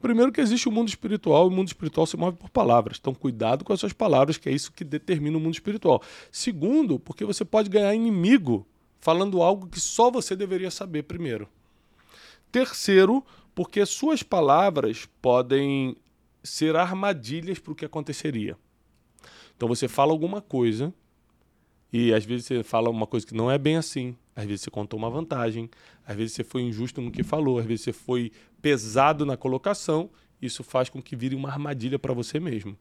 Primeiro que existe o mundo espiritual, e o mundo espiritual se move por palavras. Então, cuidado com as suas palavras, que é isso que determina o mundo espiritual. Segundo, porque você pode ganhar inimigo falando algo que só você deveria saber primeiro. Terceiro, porque suas palavras podem ser armadilhas para o que aconteceria. Então você fala alguma coisa e às vezes você fala uma coisa que não é bem assim. Às vezes você contou uma vantagem, às vezes você foi injusto no que falou, às vezes você foi pesado na colocação. Isso faz com que vire uma armadilha para você mesmo.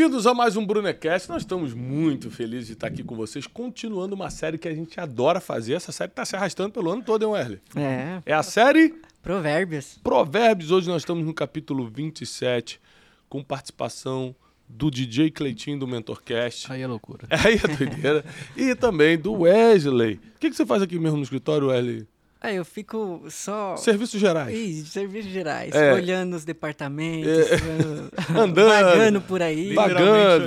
Bem-vindos a mais um Brunecast. Nós estamos muito felizes de estar aqui com vocês, continuando uma série que a gente adora fazer. Essa série está se arrastando pelo ano todo, hein, Wesley? É. É a série Provérbios. Provérbios. Hoje nós estamos no capítulo 27, com participação do DJ Cleitinho do Mentorcast. Aí é loucura. Aí é doideira. e também do Wesley. O que, que você faz aqui mesmo no escritório, Wesley? Aí eu fico só. Serviços gerais. Ih, serviços gerais. É. Olhando os departamentos. É. Andando. Vagando por aí. Ba-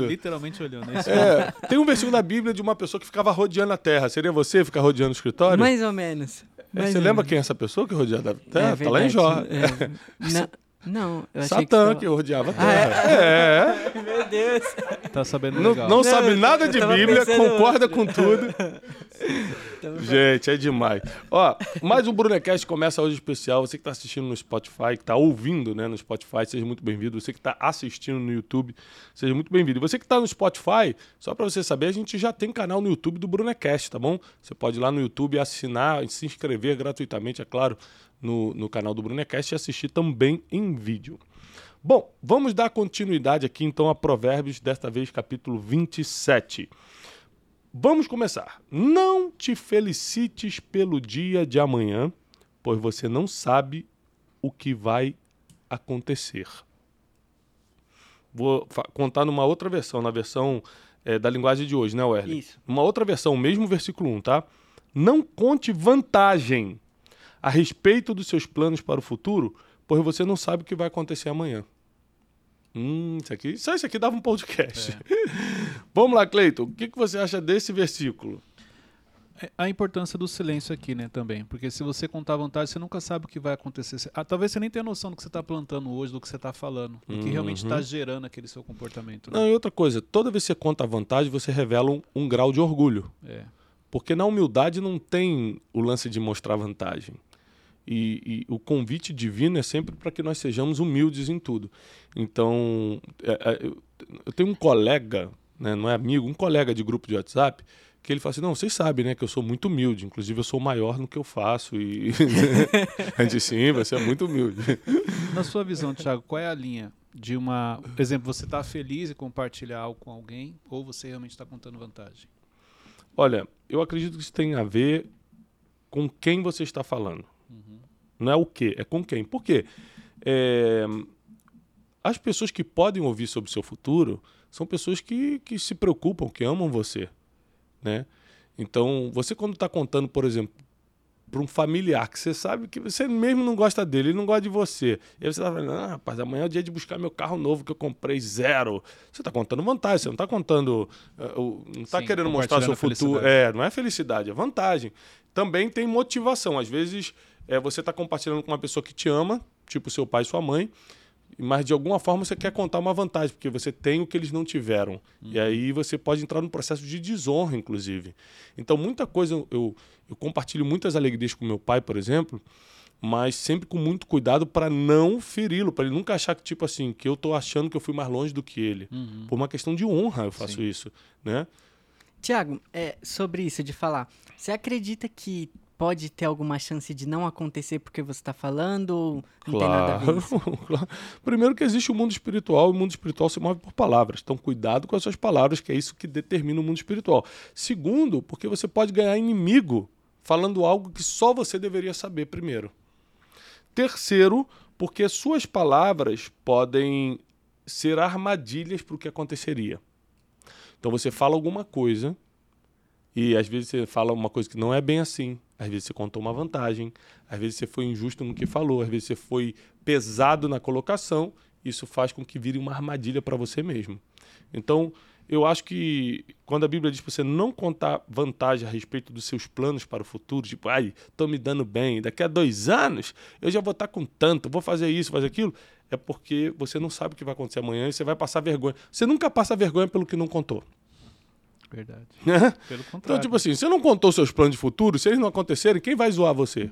Literalmente, olhando. É isso É, tem um versículo da Bíblia de uma pessoa que ficava rodeando a terra. Seria você ficar rodeando o escritório? Mais ou menos. É, Mais você ou lembra menos. quem é essa pessoa que rodeava a É terra? tá lá em Jó. verdade. É. Não, não, eu achei Satã que que rodeava a Ah, é? terra. é. Meu Deus. Tá sabendo Não, legal. não sabe nada de Bíblia, pensando concorda outro. com tudo. Gente, é demais. Ó, mais um Brunecast começa hoje especial. Você que está assistindo no Spotify, que está ouvindo né, no Spotify, seja muito bem-vindo. Você que está assistindo no YouTube, seja muito bem-vindo. Você que está no Spotify, só para você saber, a gente já tem canal no YouTube do Brunecast, tá bom? Você pode ir lá no YouTube assinar e se inscrever gratuitamente, é claro, no, no canal do Brunecast e assistir também em vídeo. Bom, vamos dar continuidade aqui então a Provérbios, desta vez capítulo 27. Vamos começar. Não te felicites pelo dia de amanhã, pois você não sabe o que vai acontecer. Vou contar numa outra versão, na versão eh, da linguagem de hoje, né, Werley? Isso. Uma outra versão, mesmo versículo 1, tá? Não conte vantagem a respeito dos seus planos para o futuro, pois você não sabe o que vai acontecer amanhã. Hum, isso aqui, só isso aqui dava um podcast. Vamos lá, Cleiton. O que, que você acha desse versículo? É A importância do silêncio aqui, né, também. Porque se você contar vantagem, você nunca sabe o que vai acontecer. Ah, talvez você nem tenha noção do que você está plantando hoje, do que você está falando. Do que realmente está gerando aquele seu comportamento. né? Não, e outra coisa, toda vez que você conta vantagem, você revela um, um grau de orgulho. É. Porque na humildade não tem o lance de mostrar vantagem. E, e o convite divino é sempre para que nós sejamos humildes em tudo. Então, é, é, eu, tenho um colega, né, não é amigo, um colega de grupo de WhatsApp, que ele fala assim: Não, vocês sabem né, que eu sou muito humilde, inclusive eu sou maior no que eu faço. E a gente sim, você é muito humilde. Na sua visão, Thiago, qual é a linha de uma. Por exemplo, você está feliz em compartilhar algo com alguém ou você realmente está contando vantagem? Olha, eu acredito que isso tem a ver com quem você está falando. Não é o que, é com quem. Por quê? É, as pessoas que podem ouvir sobre o seu futuro são pessoas que, que se preocupam, que amam você. Né? Então, você quando está contando, por exemplo, para um familiar que você sabe que você mesmo não gosta dele, ele não gosta de você. E aí você está falando, ah, rapaz, amanhã é o dia de buscar meu carro novo que eu comprei zero. Você está contando vantagem, você não está contando. ah, não está querendo mostrar seu futuro. É, não é felicidade, é vantagem. Também tem motivação. Às vezes é, você está compartilhando com uma pessoa que te ama, tipo seu pai e sua mãe, mas de alguma forma você quer contar uma vantagem, porque você tem o que eles não tiveram. E aí você pode entrar num processo de desonra, inclusive. Então, muita coisa, eu, eu, compartilho muitas alegrias com meu pai, por exemplo, mas sempre com muito cuidado para não feri-lo, para ele nunca achar que, tipo assim, que eu tô achando que eu fui mais longe do que ele. Por uma questão de honra eu faço Sim. isso, né? Tiago, é, sobre isso de falar, você acredita que pode ter alguma chance de não acontecer porque você está falando ou não tem nada a ver isso? Claro. Primeiro que existe o mundo espiritual, e o mundo espiritual se move por palavras. Então, cuidado com as suas palavras, que é isso que determina o mundo espiritual. Segundo, porque você pode ganhar inimigo falando algo que só você deveria saber primeiro. Terceiro, porque suas palavras podem ser armadilhas para o que aconteceria. Então você fala alguma coisa e às vezes você fala uma coisa que não é bem assim. Às vezes você contou uma vantagem, às vezes você foi injusto no que falou, às vezes você foi pesado na colocação. isso faz com que vire uma armadilha para você mesmo. Então, eu acho que quando a Bíblia diz para você não contar vantagem a respeito dos seus planos para o futuro, tipo, ai, estou me dando bem, daqui a dois anos eu já vou estar com tanto, vou fazer isso, fazer aquilo, é porque você não sabe o que vai acontecer amanhã e você vai passar vergonha. Você nunca passa vergonha pelo que não contou. Verdade. Pelo contrário. Então, tipo assim, você não contou seus planos de futuro, se eles não acontecerem, quem vai zoar você?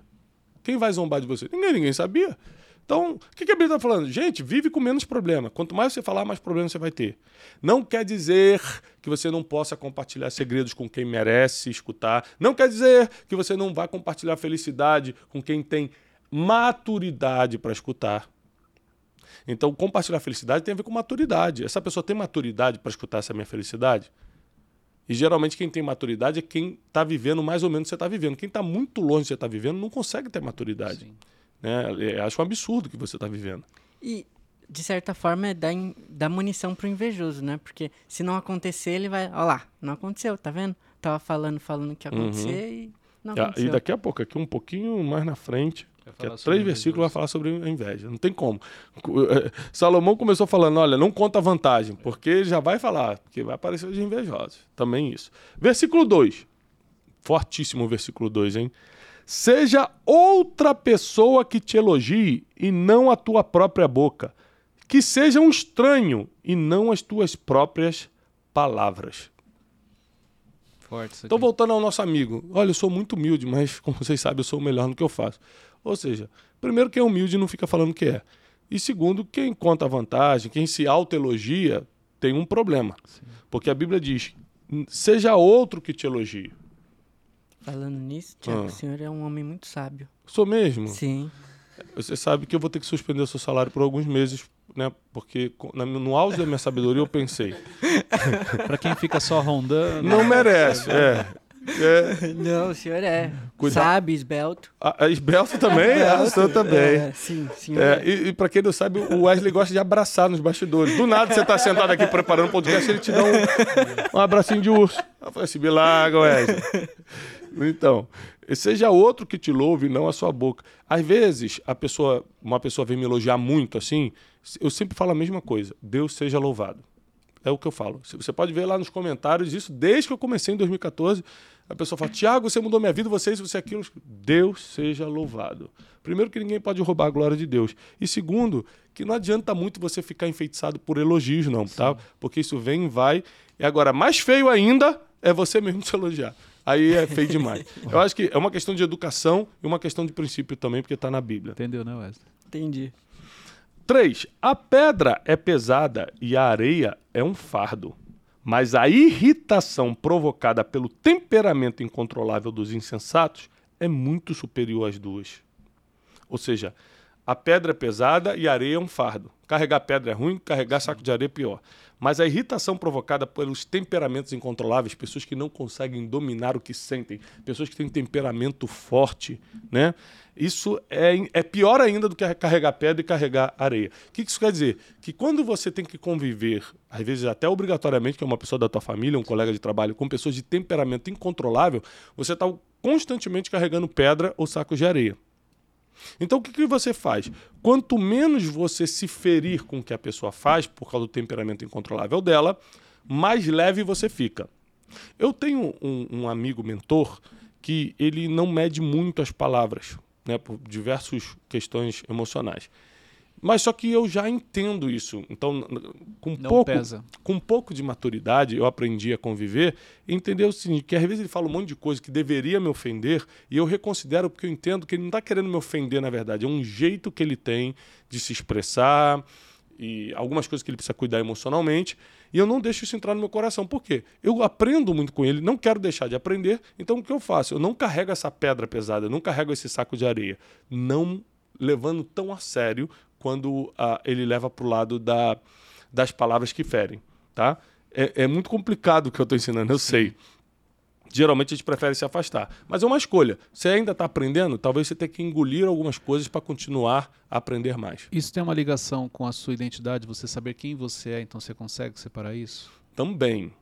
Quem vai zombar de você? Ninguém, ninguém sabia. Então, o que, que a Bíblia está falando? Gente, vive com menos problema. Quanto mais você falar, mais problema você vai ter. Não quer dizer que você não possa compartilhar segredos com quem merece escutar. Não quer dizer que você não vai compartilhar felicidade com quem tem maturidade para escutar. Então, compartilhar felicidade tem a ver com maturidade. Essa pessoa tem maturidade para escutar essa minha felicidade? E geralmente quem tem maturidade é quem está vivendo mais ou menos o que você está vivendo. Quem está muito longe do que você está vivendo não consegue ter maturidade. Sim. Né? Eu acho um absurdo que você está vivendo. E, de certa forma, é dar, dar munição pro invejoso, né? Porque se não acontecer, ele vai. Olha lá, não aconteceu, tá vendo? Tava falando, falando que ia acontecer uhum. e não aconteceu. E daqui a pouco, aqui um pouquinho mais na frente, que é três versículos vai falar sobre a inveja. Não tem como. Eh, Salomão começou falando: olha, não conta vantagem, porque já vai falar, porque vai aparecer os invejosos. Também isso. Versículo 2. Fortíssimo versículo 2, hein? Seja outra pessoa que te elogie e não a tua própria boca. Que seja um estranho e não as tuas próprias palavras. Então, voltando ao nosso amigo. Olha, eu sou muito humilde, mas como vocês sabem, eu sou o melhor no que eu faço. Ou seja, primeiro, quem é humilde não fica falando que é. E segundo, quem conta vantagem, quem se autoelogia, tem um problema. Sim. Porque a Bíblia diz: seja outro que te elogie. Falando nisso, Tiago, ah. o senhor é um homem muito sábio. Sou mesmo? Sim. Você sabe que eu vou ter que suspender o seu salário por alguns meses, né? Porque no auge da minha sabedoria eu pensei. para quem fica só rondando. Não merece, é. É. Não, o senhor é. Cuidado. Sabe, esbelto. Ah, esbelto também? Esbelto. Ah, o senhor também. É, sim, sim. É, e, e pra quem não sabe, o Wesley gosta de abraçar nos bastidores. Do nada você tá sentado aqui preparando o podcast, ele te dá um, um abracinho de urso. Eu falei assim, Bilaga, Wesley. Então, seja outro que te louve, não a sua boca. Às vezes, a pessoa, uma pessoa vem me elogiar muito assim, eu sempre falo a mesma coisa. Deus seja louvado. É o que eu falo. Você pode ver lá nos comentários isso desde que eu comecei em 2014. A pessoa fala: Tiago, você mudou minha vida, você isso, você aquilo. Deus seja louvado. Primeiro, que ninguém pode roubar a glória de Deus. E segundo, que não adianta muito você ficar enfeitiçado por elogios, não, tá? Porque isso vem e vai. E agora, mais feio ainda é você mesmo se elogiar. Aí é feio demais. Eu acho que é uma questão de educação e uma questão de princípio também, porque está na Bíblia. Entendeu, né, Wesley? Entendi. 3. A pedra é pesada e a areia é um fardo. Mas a irritação provocada pelo temperamento incontrolável dos insensatos é muito superior às duas. Ou seja, a pedra é pesada e a areia é um fardo. Carregar pedra é ruim, carregar saco de areia é pior. Mas a irritação provocada pelos temperamentos incontroláveis, pessoas que não conseguem dominar o que sentem, pessoas que têm temperamento forte, né? Isso é, é pior ainda do que carregar pedra e carregar areia. O que isso quer dizer? Que quando você tem que conviver, às vezes até obrigatoriamente, que é uma pessoa da tua família, um colega de trabalho, com pessoas de temperamento incontrolável, você está constantemente carregando pedra ou sacos de areia. Então o que, que você faz? Quanto menos você se ferir com o que a pessoa faz, por causa do temperamento incontrolável dela, mais leve você fica. Eu tenho um, um amigo mentor que ele não mede muito as palavras, né, por diversas questões emocionais. Mas só que eu já entendo isso. Então, com Não pouco, pesa. com pouco de maturidade, eu aprendi a conviver e entender o seguinte, que às vezes ele fala um monte de coisa que deveria me ofender e eu reconsidero porque eu entendo que ele não está querendo me ofender, na verdade. É um jeito que ele tem de se expressar e algumas coisas que ele precisa cuidar emocionalmente e eu não deixo isso entrar no meu coração. Por quê? Eu aprendo muito com ele, não quero deixar de aprender, então o que eu faço? Eu não carrego essa pedra pesada, eu não carrego esse saco de areia. Não levando tão a sério quando ah, ele leva para o lado da, das palavras que ferem. Tá? É, é muito complicado o que eu estou ensinando, eu sei. Geralmente a gente prefere se afastar. Mas é uma escolha. Você ainda está aprendendo, talvez você tenha que engolir algumas coisas para continuar a aprender mais. Isso tem uma ligação com a sua identidade, você saber quem você é, então você consegue separar isso? Também.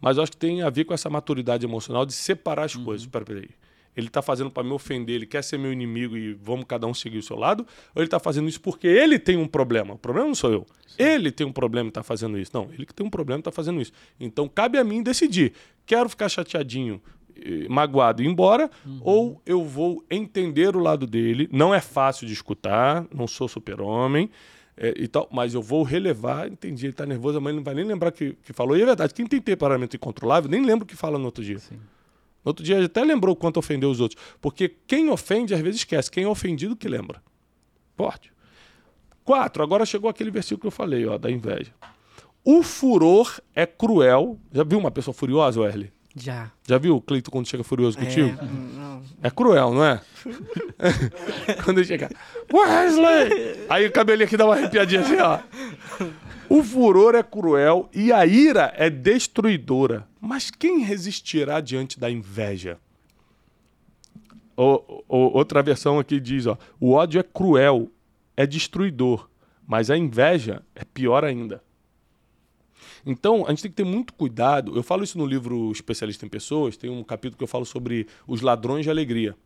Mas eu acho que tem a ver com essa maturidade emocional de separar as uhum. coisas. Peraí, peraí. Ele está fazendo para me ofender, ele quer ser meu inimigo e vamos cada um seguir o seu lado, ou ele está fazendo isso porque ele tem um problema. O problema não sou eu. Sim. Ele tem um problema e está fazendo isso. Não, ele que tem um problema e está fazendo isso. Então cabe a mim decidir. Quero ficar chateadinho, magoado e ir embora, uhum. ou eu vou entender o lado dele. Não é fácil de escutar, não sou super-homem. É, e tal, mas eu vou relevar, entendi, ele está nervoso, mas ele não vai nem lembrar que, que falou. E é verdade, quem tem temperamento incontrolável nem lembra o que fala no outro dia. Sim. No outro dia até lembrou o quanto ofendeu os outros. Porque quem ofende, às vezes esquece. Quem é ofendido que lembra. Forte. Quatro, agora chegou aquele versículo que eu falei, ó, da inveja. O furor é cruel. Já viu uma pessoa furiosa, Wesley? Já. Já viu o Cleito quando chega furioso contigo? É, é cruel, não é? quando ele chega, Wesley! Aí o cabelinho aqui dá uma arrepiadinha assim, ó. O furor é cruel e a ira é destruidora. Mas quem resistirá diante da inveja? O, o, outra versão aqui diz: ó, o ódio é cruel, é destruidor, mas a inveja é pior ainda. Então, a gente tem que ter muito cuidado. Eu falo isso no livro Especialista em Pessoas, tem um capítulo que eu falo sobre os ladrões de alegria.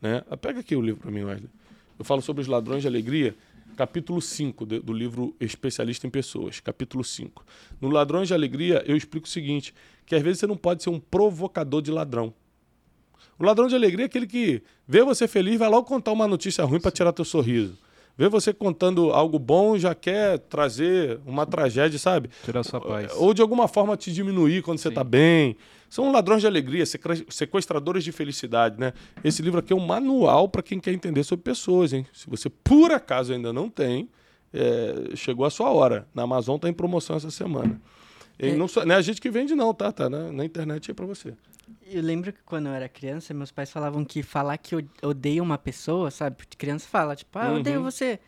Né? Pega aqui o livro para mim, Wesley. Eu falo sobre os ladrões de alegria capítulo 5 do livro Especialista em Pessoas, capítulo 5. No Ladrões de Alegria, eu explico o seguinte, que às vezes você não pode ser um provocador de ladrão. O ladrão de alegria é aquele que vê você feliz vai logo contar uma notícia ruim para tirar teu sorriso. Vê você contando algo bom já quer trazer uma tragédia, sabe? Tirar sua paz. Ou de alguma forma te diminuir quando Sim. você está bem. São ladrões de alegria, sequestradores de felicidade, né? Esse livro aqui é um manual para quem quer entender sobre pessoas, hein? Se você por acaso ainda não tem, é, chegou a sua hora. Na Amazon está em promoção essa semana. E é. não, não é a gente que vende não, tá? Tá na, na internet aí para você. Eu lembro que quando eu era criança, meus pais falavam que falar que eu odeio uma pessoa, sabe? Criança fala, tipo, ah, eu odeio uhum. você.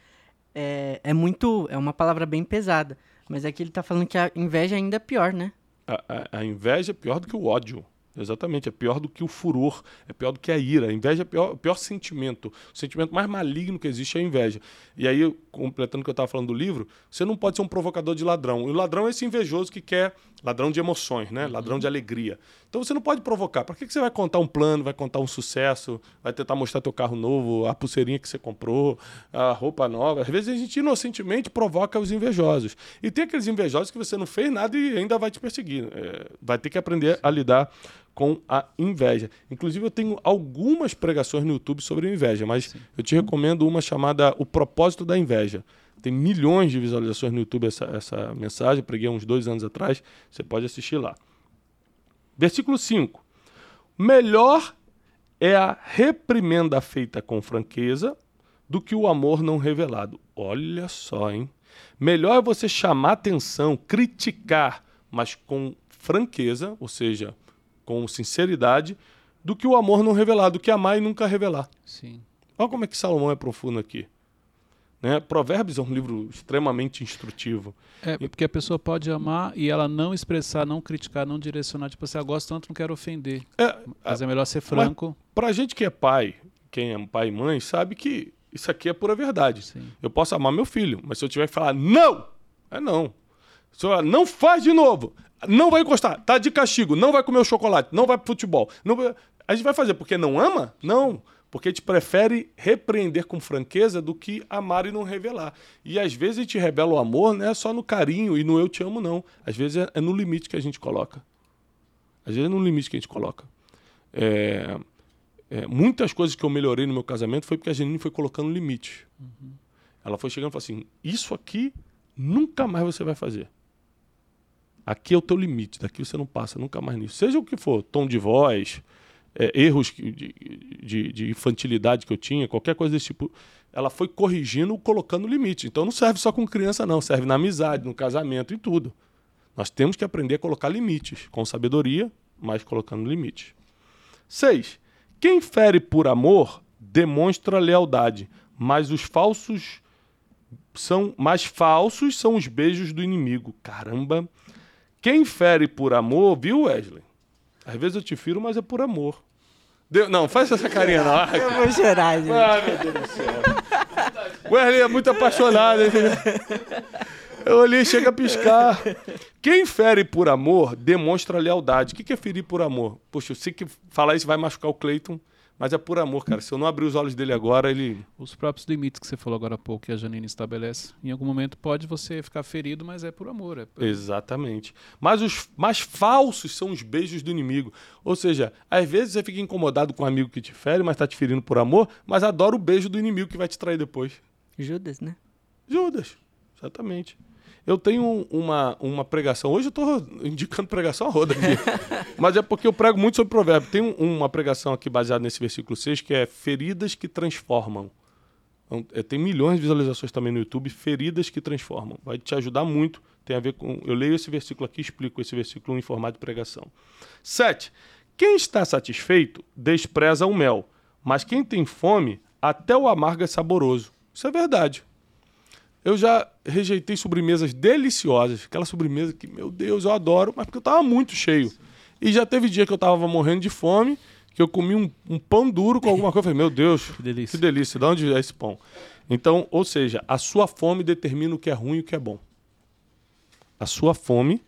É, é muito. É uma palavra bem pesada. Mas aqui ele tá falando que a inveja ainda é pior, né? a, a, a, inveja é pior do que o ódio. Exatamente, é pior do que o furor, é pior do que a ira. A inveja é o pior, pior sentimento. O sentimento mais maligno que existe é a inveja. E aí, completando o que eu estava falando do livro, você não pode ser um provocador de ladrão. E o ladrão é esse invejoso que quer ladrão de emoções, né? Ladrão uhum. de alegria. Então você não pode provocar. Para que, que você vai contar um plano, vai contar um sucesso, vai tentar mostrar teu carro novo, a pulseirinha que você comprou, a roupa nova? Às vezes a gente inocentemente provoca os invejosos. E tem aqueles invejosos que você não fez nada e ainda vai te perseguir. É, vai ter que aprender a lidar com a inveja. Inclusive, eu tenho algumas pregações no YouTube sobre inveja, mas Sim. eu te recomendo uma chamada O Propósito da Inveja. Tem milhões de visualizações no YouTube essa, essa mensagem, preguei há uns dois anos atrás, você pode assistir lá. Versículo 5. Melhor é a reprimenda feita com franqueza do que o amor não revelado. Olha só, hein? Melhor é você chamar atenção, criticar, mas com franqueza, ou seja, com sinceridade, do que o amor não revelado, do que amar e nunca revelar. Sim. Olha como é que Salomão é profundo aqui. Né? Provérbios é um livro extremamente instrutivo. É, porque a pessoa pode amar e ela não expressar, não criticar, não direcionar. Tipo assim, eu gosto tanto, não quero ofender. É, mas é, é melhor ser franco. Pra gente que é pai, quem é pai e mãe, sabe que isso aqui é pura verdade. Sim. Eu posso amar meu filho, mas se eu tiver que falar não, é não. Se eu falar, não faz de novo, não vai encostar, tá de castigo, não vai comer o chocolate, não vai pro futebol. Não... A gente vai fazer porque não ama? Não. Porque a gente prefere repreender com franqueza do que amar e não revelar. E às vezes a gente revela o amor não é só no carinho e no eu te amo, não. Às vezes é, é no limite que a gente coloca. Às vezes é no limite que a gente coloca. É, é, muitas coisas que eu melhorei no meu casamento foi porque a Janine foi colocando limite. Uhum. Ela foi chegando e falou assim: Isso aqui nunca mais você vai fazer. Aqui é o teu limite, daqui você não passa nunca mais nisso. Seja o que for, tom de voz, é, erros de, de, de, infantilidade que eu tinha, qualquer coisa desse tipo, ela foi corrigindo, colocando limite. Então não serve só com criança, não, serve na amizade, no casamento e tudo. Nós temos que aprender a colocar limites, com sabedoria, mas colocando limites. Seis. Quem fere por amor demonstra lealdade, mas os falsos são mais falsos são os beijos do inimigo. Caramba. Quem fere por amor, viu, Wesley? Às vezes eu te firo, mas é por amor. Deu... Não, faz essa carinha não. Eu vou chorar, gente. Ai, meu Deus do céu. Erli é muito apaixonado. Eu olhei, chega a piscar. Quem fere por amor demonstra lealdade. O que é ferir por amor? Poxa, eu sei que falar isso vai machucar o Cleiton, Mas é por amor, cara. Se eu não abrir os olhos dele agora, ele. Os próprios limites que você falou agora há pouco, que a Janine estabelece. Em algum momento pode você ficar ferido, mas é por amor. É por... Exatamente. Mas os mais falsos são os beijos do inimigo. Ou seja, às vezes você fica incomodado com um amigo que te fere, mas tá te ferindo por amor, mas adora o beijo do inimigo que vai te trair depois. Judas, né? Judas. Exatamente. Eu tenho uma, uma pregação. Hoje eu estou indicando pregação a roda aqui. Mas é porque eu prego muito sobre provérbio. Tem uma pregação aqui baseada nesse versículo 6 que é feridas que transformam. Então, é, tem milhões de visualizações também no YouTube, feridas que transformam. Vai te ajudar muito. Tem a ver com. Eu leio esse versículo aqui explico esse versículo em formato de pregação. 7. Quem está satisfeito despreza o mel, mas quem tem fome, até o amargo é saboroso. Isso é verdade. Eu já rejeitei sobremesas deliciosas, aquela sobremesa que, meu Deus, eu adoro, mas porque eu tava muito cheio. E já teve dia que eu tava morrendo de fome, que eu comi um, um pão duro com alguma coisa. Eu falei, meu Deus, que delícia. que delícia, de onde é esse pão? Então, ou seja, a sua fome determina o que é ruim e o que é bom. A sua fome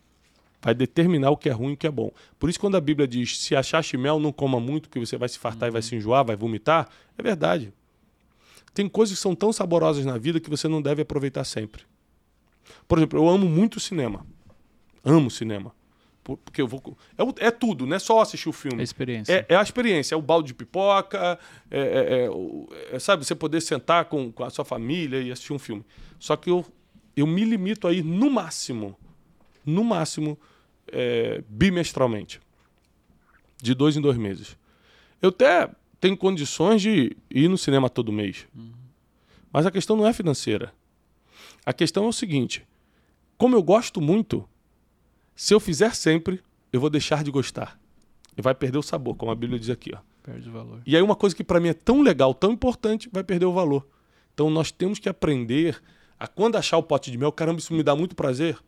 vai determinar o que é ruim e o que é bom. Por isso, quando a Bíblia diz, se achaste mel, não coma muito, que você vai se fartar uhum. e vai se enjoar, vai vomitar, é verdade. Tem coisas que são tão saborosas na vida que você não deve aproveitar sempre. Por exemplo, eu amo muito cinema. Amo cinema. Porque eu vou. É, é tudo, não é só assistir o filme. É a experiência. É, é a experiência. É o balde de pipoca, é, é, é, é sabe, você poder sentar com, com a sua família e assistir um filme. Só que eu, eu me limito aí no máximo, no máximo, é, bimestralmente. De dois em dois meses. Eu até tem condições de ir no cinema todo mês. Uhum. Mas a questão não é financeira. A questão é o seguinte: como eu gosto muito, se eu fizer sempre, eu vou deixar de gostar. E vai perder o sabor, como a Bíblia diz aqui. Ó. Perde o valor. E aí, uma coisa que para mim é tão legal, tão importante, vai perder o valor. Então, nós temos que aprender a, quando achar o pote de mel, caramba, isso me dá muito prazer,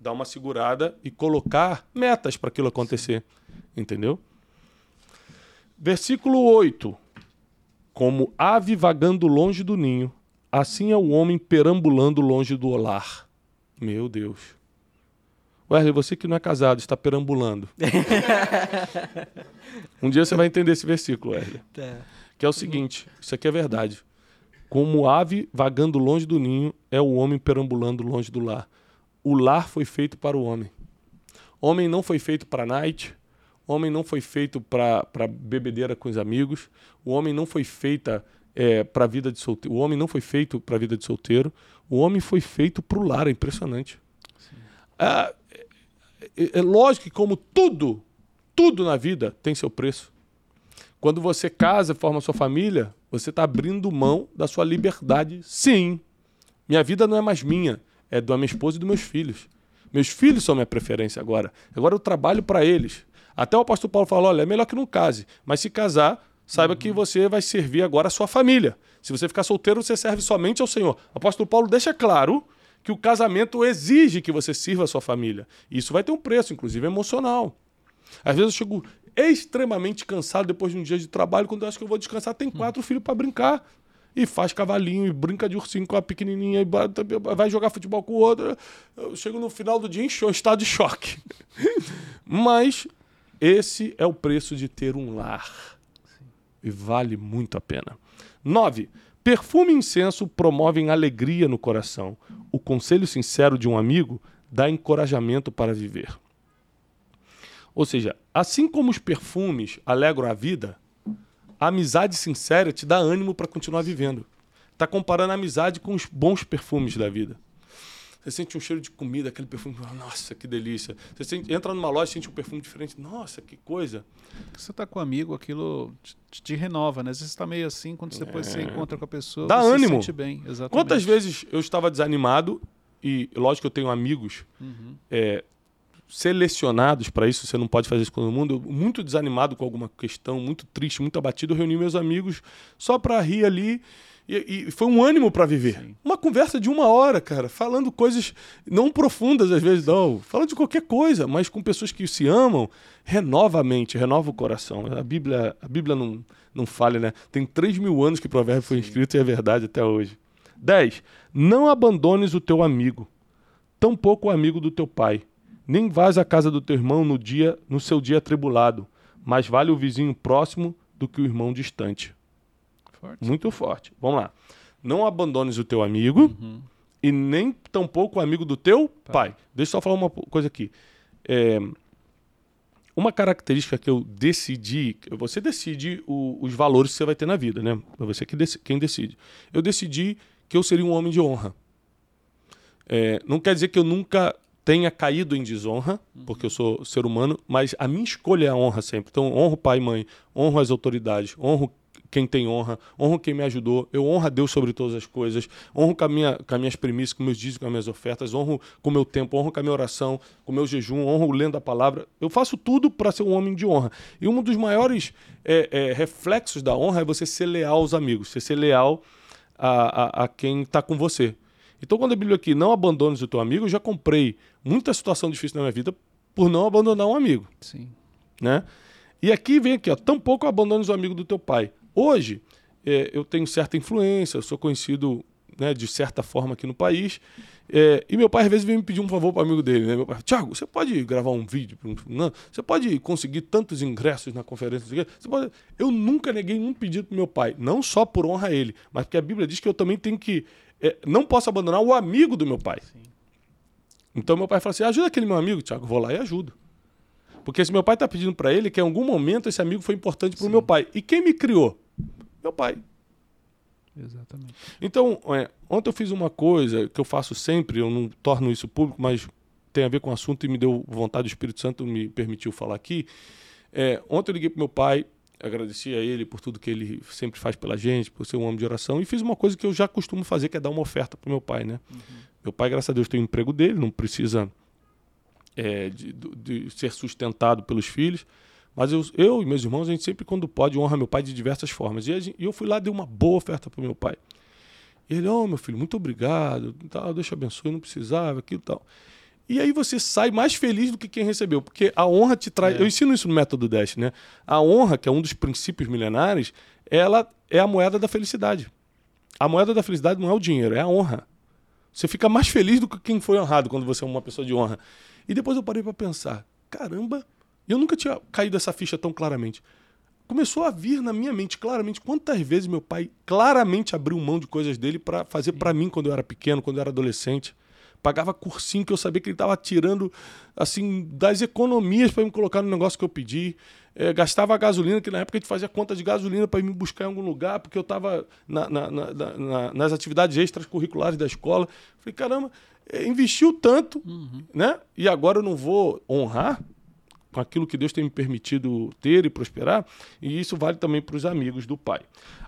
dar uma segurada e colocar metas para aquilo acontecer. Sim. Entendeu? Versículo 8. Como ave vagando longe do ninho, assim é o homem perambulando longe do lar. Meu Deus. Wesley, você que não é casado, está perambulando. um dia você vai entender esse versículo, Wesley. Tá. Que é o seguinte: isso aqui é verdade. Como ave vagando longe do ninho, é o homem perambulando longe do lar. O lar foi feito para o homem. Homem não foi feito para a night, o homem não foi feito para bebedeira com os amigos. O homem não foi feita é, para vida de solteiro. O homem não foi feito para vida de solteiro. O homem foi feito para o lar. É impressionante. É, é, é lógico que como tudo, tudo na vida tem seu preço. Quando você casa e forma sua família, você está abrindo mão da sua liberdade. Sim. Minha vida não é mais minha, é da minha esposa e dos meus filhos. Meus filhos são minha preferência agora. Agora eu trabalho para eles. Até o apóstolo Paulo falou: olha, é melhor que não case, mas se casar, saiba uhum. que você vai servir agora a sua família. Se você ficar solteiro, você serve somente ao Senhor. O apóstolo Paulo deixa claro que o casamento exige que você sirva a sua família. E isso vai ter um preço, inclusive emocional. Às vezes eu chego extremamente cansado depois de um dia de trabalho, quando eu acho que eu vou descansar, tem quatro filhos para brincar. E faz cavalinho, e brinca de ursinho com a pequenininha, e vai jogar futebol com o outro. Eu chego no final do dia em estado de choque. Mas esse é o preço de ter um lar. Sim. E vale muito a pena. 9. Perfume e incenso promovem alegria no coração. O conselho sincero de um amigo dá encorajamento para viver. Ou seja, assim como os perfumes alegram a vida, a amizade sincera te dá ânimo para continuar vivendo. Está comparando a amizade com os bons perfumes da vida. Você sente um cheiro de comida, aquele perfume, nossa, que delícia. Você sente, entra numa loja e sente um perfume diferente, nossa, que coisa. Você tá com um amigo, aquilo te, te renova, né? Às vezes você tá meio assim, quando depois é. você encontra com a pessoa, Dá você ânimo. se sente bem. Exatamente. Quantas vezes eu estava desanimado, e lógico que eu tenho amigos uhum. é, selecionados para isso, você não pode fazer isso com todo mundo. Eu, muito desanimado com alguma questão, muito triste, muito abatido, eu reuni meus amigos só para rir ali e, e foi um ânimo para viver. Sim. Uma conversa de uma hora, cara, falando coisas não profundas às vezes, não. Falando de qualquer coisa, mas com pessoas que se amam, renova a mente, renova o coração. A Bíblia, a Bíblia não, não falha, né? Tem 3 mil anos que o provérbio foi escrito e é verdade até hoje. 10. Não abandones o teu amigo, tampouco o amigo do teu pai. Nem vás à casa do teu irmão no dia no seu dia atribulado, mas vale o vizinho próximo do que o irmão distante. Forte. Muito forte. Vamos lá. Não abandones o teu amigo Uhum. e nem tampouco o amigo do teu pai. Deixa eu só falar uma coisa aqui. É, uma característica que eu decidi, você decide o- os valores que você vai ter na vida, né? É você que dec- quem decide. Eu decidi que eu seria um homem de honra. É, não quer dizer que eu nunca tenha caído em desonra, porque eu sou ser humano, mas a minha escolha é a honra sempre. Então, honro pai e mãe, honro as autoridades, honro quem tem honra, honro quem me ajudou, eu honro a Deus sobre todas as coisas, honro com, a minha, com as minhas premissas, com meus dízimos, com as minhas ofertas, honro com o meu tempo, honro com a minha oração, com o meu jejum, honro lendo a palavra. Eu faço tudo para ser um homem de honra. E um dos maiores é, é, reflexos da honra é você ser leal aos amigos, você ser leal a, a, a quem está com você. Então, quando a Bíblia aqui, não abandones o teu amigo, eu já comprei muita situação difícil na minha vida por não abandonar um amigo Sim. né? E aqui vem aqui, ó, tampouco abandones o amigo do teu pai. Hoje, é, eu tenho certa influência, eu sou conhecido né, de certa forma aqui no país, é, e meu pai às vezes vem me pedir um favor para amigo dele, né? Meu pai, Tiago, você pode gravar um vídeo? Não, você pode conseguir tantos ingressos na conferência? Você pode... Eu nunca neguei um pedido pro meu pai, não só por honra a ele, mas porque a Bíblia diz que eu também tenho que, é, não posso abandonar o amigo do meu pai. Então meu pai fala assim, ajuda aquele meu amigo, Tiago, vou lá e ajudo. Porque se meu pai está pedindo para ele, que em algum momento esse amigo foi importante para o meu pai. E quem me criou? Meu pai. Exatamente. Então, é, ontem eu fiz uma coisa que eu faço sempre, eu não torno isso público, mas tem a ver com o assunto e me deu vontade, o Espírito Santo me permitiu falar aqui. É, ontem eu liguei para meu pai, agradeci a ele por tudo que ele sempre faz pela gente, por ser um homem de oração, e fiz uma coisa que eu já costumo fazer, que é dar uma oferta para meu pai, né? Meu pai, graças a Deus, tem o emprego dele, não precisa é, de, de ser sustentado pelos filhos. Mas eu, eu e meus irmãos, a gente sempre, quando pode, honra meu pai de diversas formas. E, gente- eu fui lá, dei uma boa oferta para meu pai. E ele, ó, meu filho, muito obrigado, tal, Deus te abençoe, não precisava, aquilo e tal. E aí você sai mais feliz do que quem recebeu, porque a honra te traz. É. Eu ensino isso no método Dash, né? A honra, que é um dos princípios milenares, ela é a moeda da felicidade. A moeda da felicidade não é o dinheiro, é a honra. Você fica mais feliz do que quem foi honrado quando você é uma pessoa de honra. E depois eu parei para pensar, caramba, eu nunca tinha caído essa ficha tão claramente. Começou a vir na minha mente claramente quantas vezes meu pai claramente abriu mão de coisas dele para fazer para mim quando eu era pequeno, quando eu era adolescente. Pagava cursinho que eu sabia que ele estava tirando assim das economias para me colocar no negócio que eu pedi. É, gastava gasolina, que na época a gente fazia conta de gasolina para ir me buscar em algum lugar, porque eu estava na- na- na- na- nas atividades extracurriculares da escola. Falei, caramba, é, investiu tanto, né? E agora eu não vou honrar com aquilo que Deus tem me permitido ter e prosperar, e isso vale também para os amigos do pai.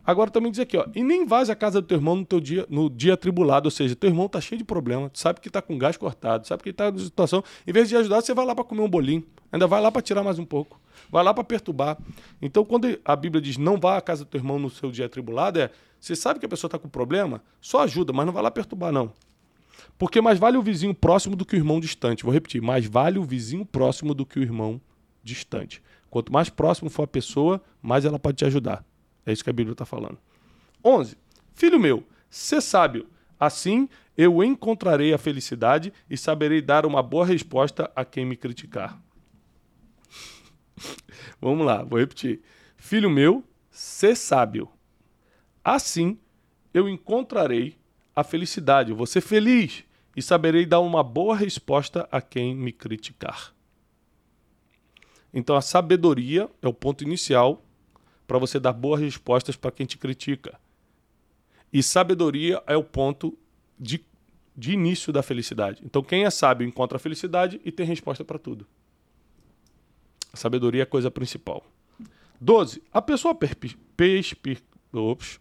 Agora também diz aqui, ó, e nem vais à casa do teu irmão no teu dia, no dia atribulado, ou seja, teu irmão tá cheio de problema, tu sabe que tá com gás cortado, sabe que tá em situação, em vez de ajudar, você vai lá para comer um bolinho, ainda vai lá para tirar mais um pouco, vai lá para perturbar. Então, quando a Bíblia diz não vá à casa do teu irmão no seu dia atribulado, é, você sabe que a pessoa está com problema, só ajuda, mas não vai lá perturbar não. Porque mais vale o vizinho próximo do que o irmão distante. Vou repetir, mais vale o vizinho próximo do que o irmão distante. Quanto mais próximo for a pessoa, mais ela pode te ajudar. É isso que a Bíblia está falando. 11. Filho meu, sê sábio. Assim eu encontrarei a felicidade e saberei dar uma boa resposta a quem me criticar. Vamos lá, vou repetir. Filho meu, sê sábio. Assim eu encontrarei a felicidade, eu vou ser feliz e saberei dar uma boa resposta a quem me criticar. Então a sabedoria é o ponto inicial para você dar boas respostas para quem te critica. E sabedoria é o ponto de, de início da felicidade. Então quem é sábio encontra a felicidade e tem resposta para tudo. A sabedoria é a coisa principal. 12. A pessoa perspi... perspi ops.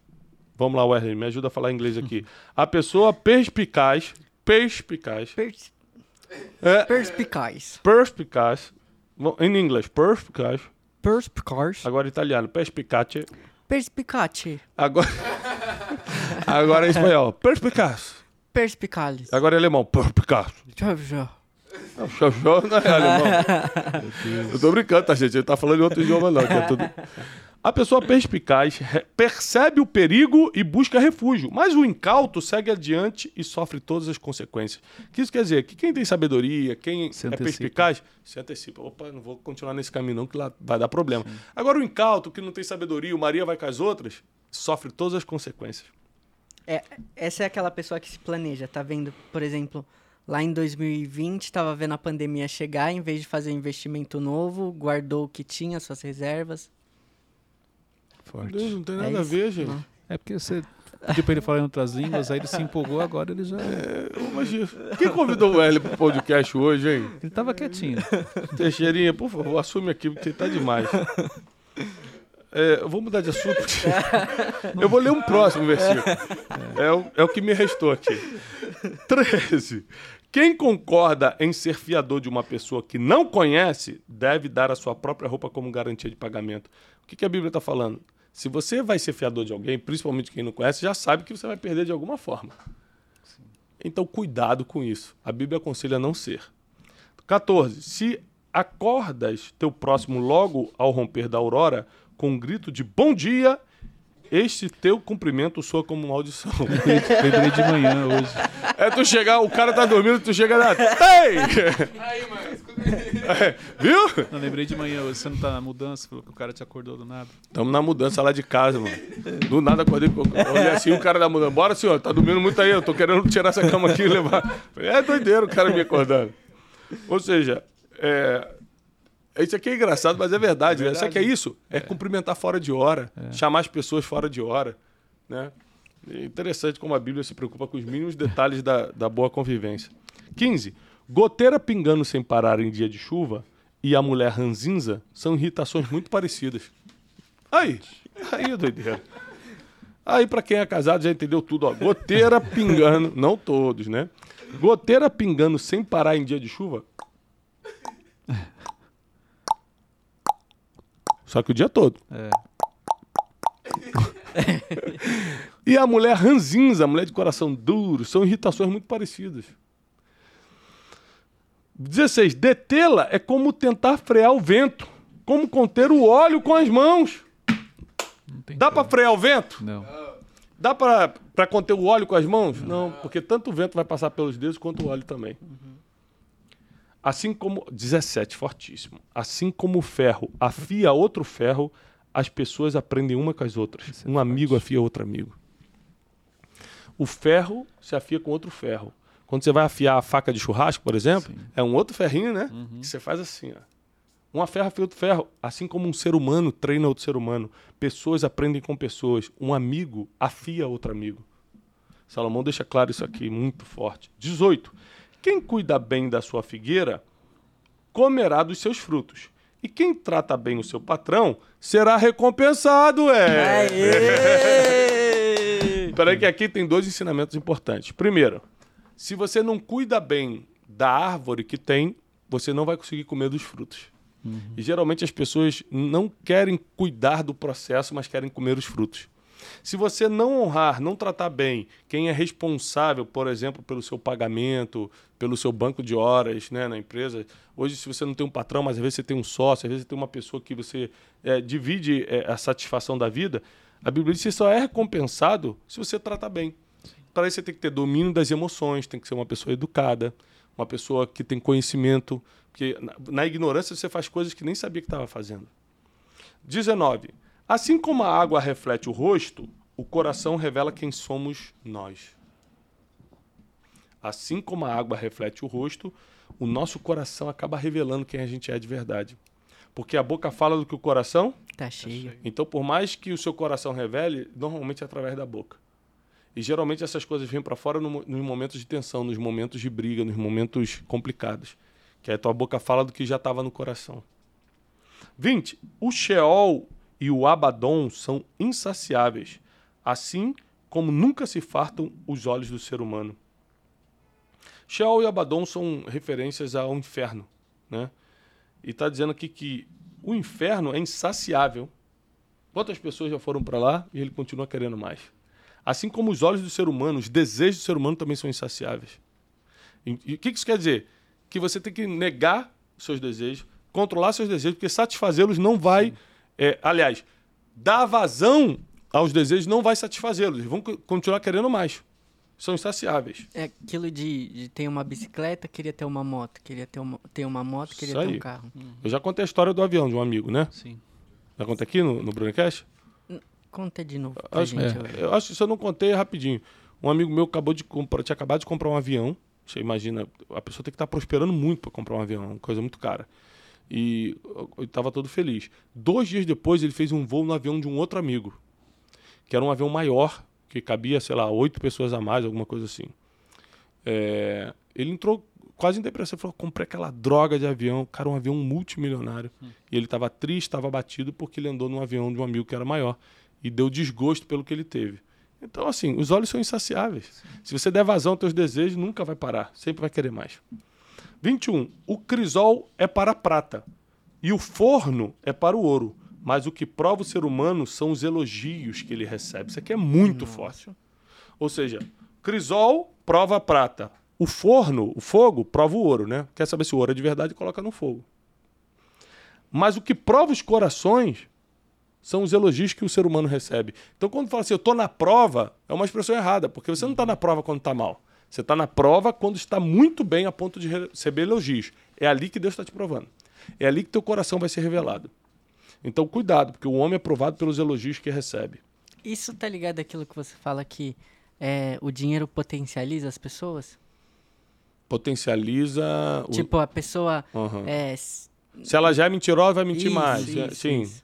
Vamos lá, Wesley, me ajuda a falar inglês aqui. A pessoa perspicaz, perspicaz, Pers é, perspicaz. perspicaz, em inglês, perspicaz, Perspicaz. agora italiano, perspicace, Perspicace. agora, agora em espanhol, perspicaz, Perspicaz. agora em alemão, perspicaz. Já, já. Não, não é alemão. Eu tô brincando, tá, gente? Ele tá falando em outro idioma, não, que é tudo. A pessoa perspicaz percebe o perigo e busca refúgio, mas o incauto segue adiante e sofre todas as consequências. O que isso quer dizer? Que quem tem sabedoria, quem Se é antecipa. perspicaz, se antecipa. Opa, não vou continuar nesse caminho não, que lá vai dar problema. Agora o incauto, que não tem sabedoria, o Maria vai com as outras, sofre todas as consequências. É, essa é aquela pessoa que se planeja, tá vendo, por exemplo, lá em 2020, tava vendo a pandemia chegar, em vez de fazer um investimento novo, guardou o que tinha, suas reservas. Forte. Deus, não tem É nada a isso? ver, gente. Não. É porque você pediu pra ele falar em outras línguas, aí ele se empolgou, agora ele já. É, imagina. Quem convidou o Hélio pro podcast hoje, hein? Ele tava quietinho. Teixeirinha, por favor, assume aqui, porque tá demais. É, eu vou mudar de assunto. eu vou ler um próximo versículo. É o, é o que me restou aqui. 13. Quem concorda em ser fiador de uma pessoa que não conhece, deve dar a sua própria roupa como garantia de pagamento. O que, que a Bíblia está falando? Se você vai ser fiador de alguém, principalmente quem não conhece, já sabe que você vai perder de alguma forma. Então, cuidado com isso. A Bíblia aconselha não ser. 14. Se acordas teu próximo logo ao romper da aurora com um grito de bom dia, este teu cumprimento soa como maldição. Lembrei de manhã hoje. É tu chegar, o cara tá dormindo, tu chega lá, ei! Aí, mano, É, viu? Não, lembrei de manhã. Você não tá na mudança, falou que o cara te acordou do nada. Estamos na mudança lá de casa, mano. Do nada acordei, olhei assim, o cara da mudança. Bora, senhor, tá dormindo muito aí, eu tô querendo tirar essa cama aqui e levar. Falei, É doideiro o cara me acordando. Ou seja, é... Isso aqui é engraçado, mas é verdade, né? Sabe o que é isso? É, cumprimentar fora de hora, chamar as pessoas fora de hora, né? É interessante como a Bíblia se preocupa com os mínimos detalhes da, da boa convivência. 15. Goteira pingando sem parar em dia de chuva e a mulher ranzinza são irritações muito parecidas. Aí, aí é doideira. Aí, pra quem é casado, já entendeu tudo. Ó. Goteira pingando, não todos, né? Goteira pingando sem parar em dia de chuva. Só que o dia todo. É. E a mulher ranzinza, a mulher de coração duro, são irritações muito parecidas. 16. Detê-la é como tentar frear o vento, como conter o óleo com as mãos. Dá pra frear o vento? Não. Dá pra conter o óleo com as mãos? Não, porque tanto o vento vai passar pelos dedos quanto o óleo também. Assim como. 17, fortíssimo. Assim como o ferro afia outro ferro, as pessoas aprendem uma com as outras. É um amigo afia outro amigo. O ferro se afia com outro ferro. Quando você vai afiar a faca de churrasco, por exemplo, Sim. é um outro ferrinho, né? Uhum. Que você faz assim, ó. Uma ferro afia outro ferro. Assim como um ser humano treina outro ser humano. Pessoas aprendem com pessoas. Um amigo afia outro amigo. Salomão deixa claro isso aqui, muito forte. 18. Quem cuida bem da sua figueira, comerá dos seus frutos. E quem trata bem o seu patrão, será recompensado, é. Aê! Peraí que aqui tem dois ensinamentos importantes. Primeiro, se você não cuida bem da árvore que tem, você não vai conseguir comer dos frutos. E geralmente as pessoas não querem cuidar do processo, mas querem comer os frutos. Se você não honrar, não tratar bem quem é responsável, por exemplo, pelo seu pagamento, pelo seu banco de horas né, na empresa. Hoje, se você não tem um patrão, mas às vezes você tem um sócio, às vezes você tem uma pessoa que você eh, divide eh, a satisfação da vida, a Bíblia diz que você só é recompensado se você trata bem. Para isso você tem que ter domínio das emoções, tem que ser uma pessoa educada, uma pessoa que tem conhecimento, porque na, na ignorância você faz coisas que nem sabia que estava fazendo. 19. Assim como a água reflete o rosto, o coração revela quem somos nós. Assim como a água reflete o rosto, o nosso coração acaba revelando quem a gente é de verdade. Porque a boca fala do que o coração, Tá cheio. então por mais que o seu coração revele, normalmente é através da boca. E geralmente essas coisas vêm para fora no nos momentos de tensão, nos momentos de briga, nos momentos complicados. Que aí tua boca fala do que já estava no coração. 20. O Sheol e o Abaddon são insaciáveis, assim como nunca se fartam os olhos do ser humano. Sheol e Abaddon são referências ao inferno, né? E está dizendo aqui que o inferno é insaciável. Quantas pessoas já foram para lá e ele continua querendo mais? Assim como os olhos do ser humano, os desejos do ser humano também são insaciáveis. E o que isso quer dizer? Que você tem que negar os seus desejos, controlar seus desejos, porque satisfazê-los não vai. é, aliás, Dar vazão aos desejos não vai satisfazê-los. Eles vão co- continuar querendo mais. São insaciáveis. É aquilo de, de ter uma bicicleta, queria ter uma moto. Queria ter uma, ter uma moto, queria ter um carro. Eu já contei a história do avião de um amigo, né? Sim. Já contei aqui no, no Brunecast? Conta de novo pra Acho, gente. é. eu acho que isso eu não contei rapidinho. Um amigo meu acabou de comprar, tinha acabado de comprar um avião. Você imagina, a pessoa tem que estar prosperando muito para comprar um avião, é uma coisa muito cara. E eu estava todo feliz. Dois dias depois, ele fez um voo no avião de um outro amigo, que era um avião maior, que cabia, sei lá, oito pessoas a mais, alguma coisa assim. É, ele entrou quase em depressão. Ele falou: comprei aquela droga de avião, cara, um avião multimilionário. E ele estava triste, estava abatido porque ele andou num avião de um amigo que era maior. E deu desgosto pelo que ele teve. Então, assim, os olhos são insaciáveis. Se você der vazão aos teus desejos, nunca vai parar. Sempre vai querer mais. 21. O crisol é para a prata e o forno é para o ouro. Mas o que prova o ser humano são os elogios que ele recebe. Isso aqui é muito forte. Ou seja, crisol prova a prata. O forno, o fogo, prova o ouro, né? Quer saber se o ouro é de verdade, coloca no fogo. Mas o que prova os corações são os elogios que o ser humano recebe. Então, quando fala assim, eu estou na prova, é uma expressão errada, porque você não está na prova quando está mal. Você está na prova quando está muito bem a ponto de receber elogios. É ali que Deus está te provando. É ali que teu coração vai ser revelado. Então, cuidado, porque o homem é provado pelos elogios que recebe. Isso tá ligado àquilo que você fala que é, o dinheiro potencializa as pessoas? Potencializa. o- Tipo, a pessoa Aham. é, Se ela já é mentirosa, vai mentir isso, mais. isso, Sim. isso.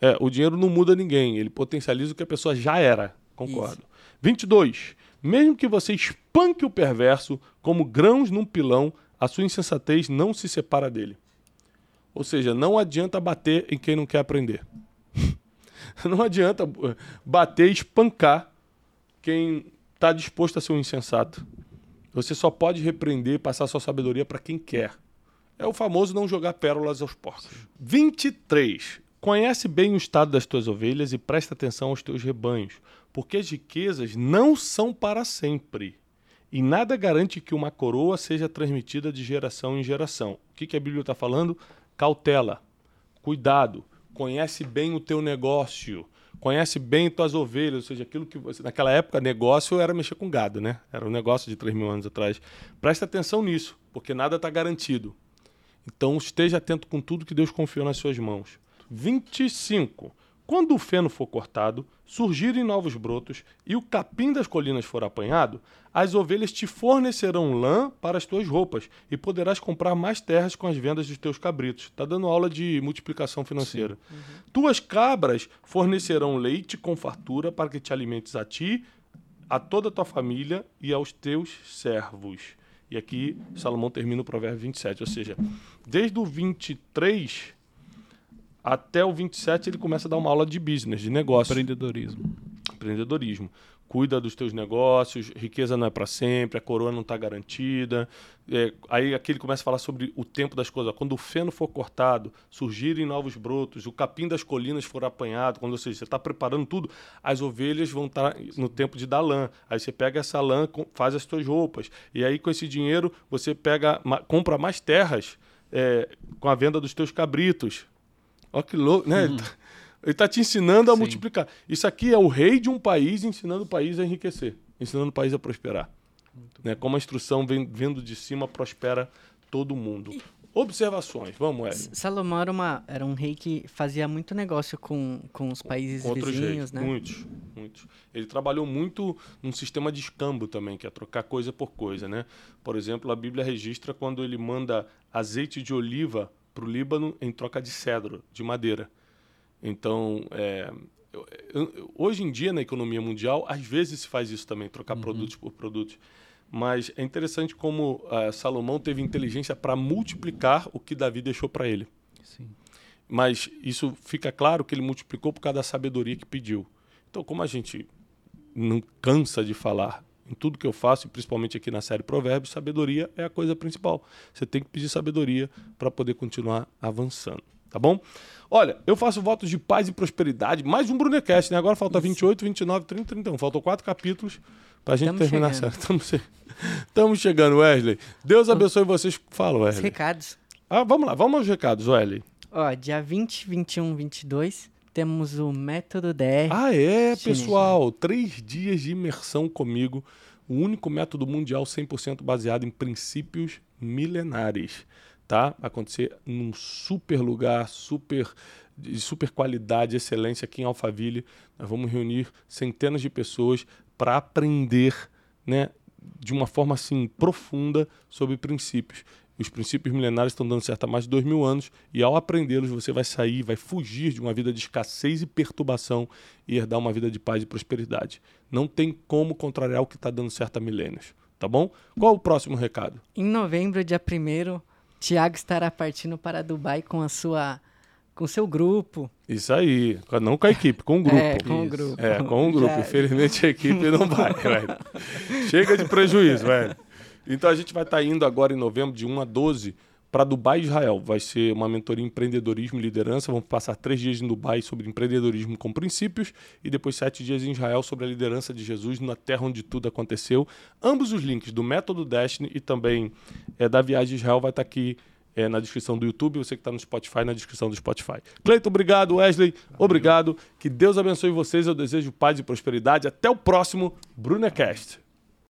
É, o dinheiro não muda ninguém, ele potencializa o que a pessoa já era. Concordo. 22. Mesmo que você espanque o perverso como grãos num pilão, a sua insensatez não se separa dele. Ou seja, não adianta bater em quem não quer aprender. não adianta eh, bater e espancar quem está disposto a ser um insensato. Você só pode repreender e passar sua sabedoria para quem quer. É o famoso não jogar pérolas aos porcos. 23. Conhece bem o estado das tuas ovelhas e presta atenção aos teus rebanhos, porque as riquezas não são para sempre. E nada garante que uma coroa seja transmitida de geração em geração. O que, que a Bíblia está falando? Cautela, cuidado, conhece bem o teu negócio, conhece bem tuas ovelhas, ou seja, aquilo que você. Naquela época, negócio era mexer com gado, né? Era um negócio de 3 mil anos atrás. Presta atenção nisso, porque nada está garantido. Então esteja atento com tudo que Deus confiou nas suas mãos. 25. Quando o feno for cortado, surgirem novos brotos e o capim das colinas for apanhado, as ovelhas te fornecerão lã para as tuas roupas e poderás comprar mais terras com as vendas dos teus cabritos. Está dando aula de multiplicação financeira. Tuas cabras fornecerão leite com fartura para que te alimentes a ti, a toda a tua família e aos teus servos. E aqui Salomão termina o provérbio 27, ou seja, desde o 23 até o 27 ele começa a dar uma aula de business, de negócio, Empreendedorismo. empreendedorismo. Cuida dos teus negócios, riqueza não é para sempre, a coroa não está garantida. É, aí aqui ele começa a falar sobre o tempo das coisas. Quando o feno for cortado, surgirem novos brotos, o capim das colinas for apanhado, quando ou seja, você está preparando tudo, as ovelhas vão estar no tempo de dar lã. Aí você pega essa lã, faz as tuas roupas. E aí com esse dinheiro você pega, compra mais terras é, com a venda dos teus cabritos. Olha que louco, né? Ele, tá, ele tá te ensinando a Sim. multiplicar. Isso aqui é o rei de um país ensinando o país a enriquecer, ensinando o país a prosperar. Né? Como a instrução vem, vindo de cima prospera todo mundo. Observações, vamos, Hélio. Salomão era, uma, era um rei que fazia muito negócio com, com os países Com outros vizinhos, reis, né? muitos, muitos. Ele trabalhou muito num sistema de escambo também, que é trocar coisa por coisa, né? Por exemplo, a Bíblia registra quando ele manda azeite de oliva para o Líbano em troca de cedro, de madeira. Então, é, hoje em dia na economia mundial, às vezes se faz isso também, trocar produtos por produtos. Mas é interessante como ah, Salomão teve inteligência para multiplicar o que Davi deixou para ele. Sim. Mas isso fica claro que ele multiplicou por causa da sabedoria que pediu. Então, como a gente não cansa de falar em tudo que eu faço, e principalmente aqui na série Provérbios, sabedoria é a coisa principal. Você tem que pedir sabedoria para poder continuar avançando. Tá bom? Olha, eu faço votos de paz e prosperidade. Mais um Brunecast, né? Agora falta 28, 29, 30, 31. Faltam quatro capítulos para a gente Tamo terminar chegando. série. Estamos che... Estamos chegando, Wesley. Deus abençoe vocês. Fala, Os Wesley. recados. Ah, vamos lá, vamos aos recados, Wesley. Ó, dia 20, 21, 22, temos o método DR. Ah, é, Chinês, pessoal. Três dias de imersão comigo. O único método mundial 100% baseado em princípios milenares. Tá? Acontecer num super lugar, super de super qualidade, excelência aqui em Alphaville. Nós vamos reunir centenas de pessoas para aprender, né, de uma forma assim profunda sobre princípios. Os princípios milenares estão dando certo há mais de dois mil anos e ao aprendê-los você vai sair, vai fugir de uma vida de escassez e perturbação e herdar uma vida de paz e prosperidade. Não tem como contrariar o que está dando certo há milênios, tá bom? Qual o próximo recado? Em novembro, dia 1 Tiago estará partindo para Dubai com a sua com seu grupo. Isso aí, não com a equipe, com o grupo. É, com o grupo. É, com o grupo. Já- Infelizmente a equipe não vai, velho. Chega de prejuízo, velho. Então a gente vai estar indo agora em novembro, de 1 a 12, para Dubai, Israel. Vai ser uma mentoria em empreendedorismo e liderança. Vamos passar três dias em Dubai sobre empreendedorismo com princípios e depois sete dias em Israel sobre a liderança de Jesus na terra onde tudo aconteceu. Ambos os links do Método Destiny e também é, da viagem de Israel vai estar aqui é, na descrição do YouTube. Você que está no Spotify, na descrição do Spotify. Cleiton, obrigado. Wesley, obrigado. Que Deus abençoe vocês. Eu desejo paz e prosperidade. Até o próximo BrunaCast.